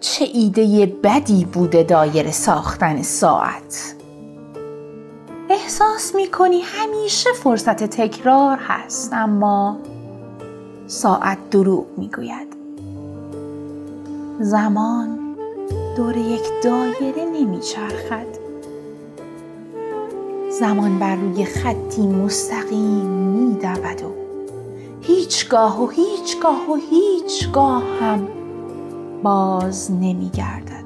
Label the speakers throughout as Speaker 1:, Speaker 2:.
Speaker 1: چه ایده بدی بوده دایره ساختن ساعت؟ احساس می‌کنی همیشه فرصت تکرار هست اما ساعت دروغ می‌گوید. زمان دور یک دایره نمیچرخد. زمان بر روی خطی مستقیم میدود و هیچگاه و هیچگاه و هیچگاه هم باز نمیگردد.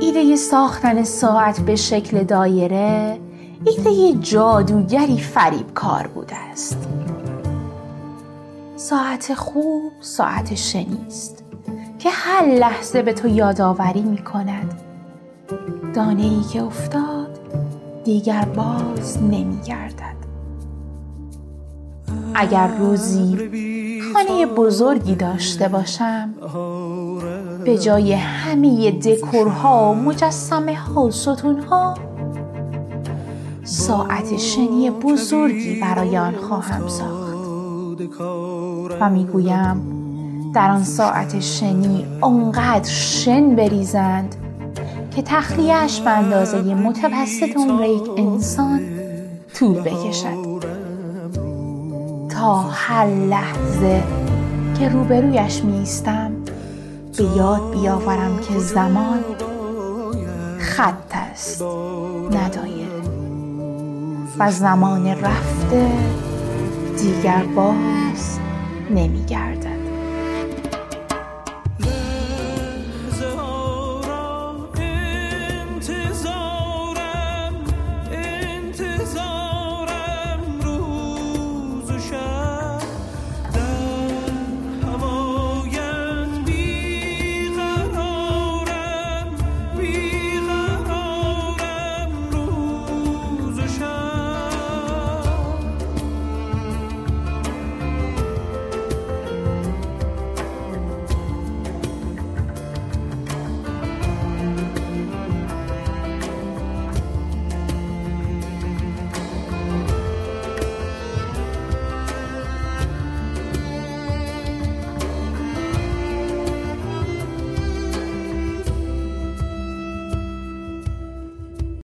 Speaker 1: ایده ساختن ساعت به شکل دایره ایده جادوگری فریب کار بوده است. ساعت خوب ساعت شنیست که هر لحظه به تو یادآوری می کند دانه ای که افتاد دیگر باز نمی گردد اگر روزی خانه بزرگی داشته باشم به جای همه دکورها و مجسمه ها و ستونها ساعت شنی بزرگی برای آن خواهم ساخت. و می‌گویم در آن ساعت شنی آنقدر شن بریزند که تخلیهش به اندازه متوسط عمر یک انسان طول بکشد. تا هر لحظه که روبرویش میستم به یاد بیاورم که زمان خط است ندایره و زمان رفته دیگر باز نمیگرد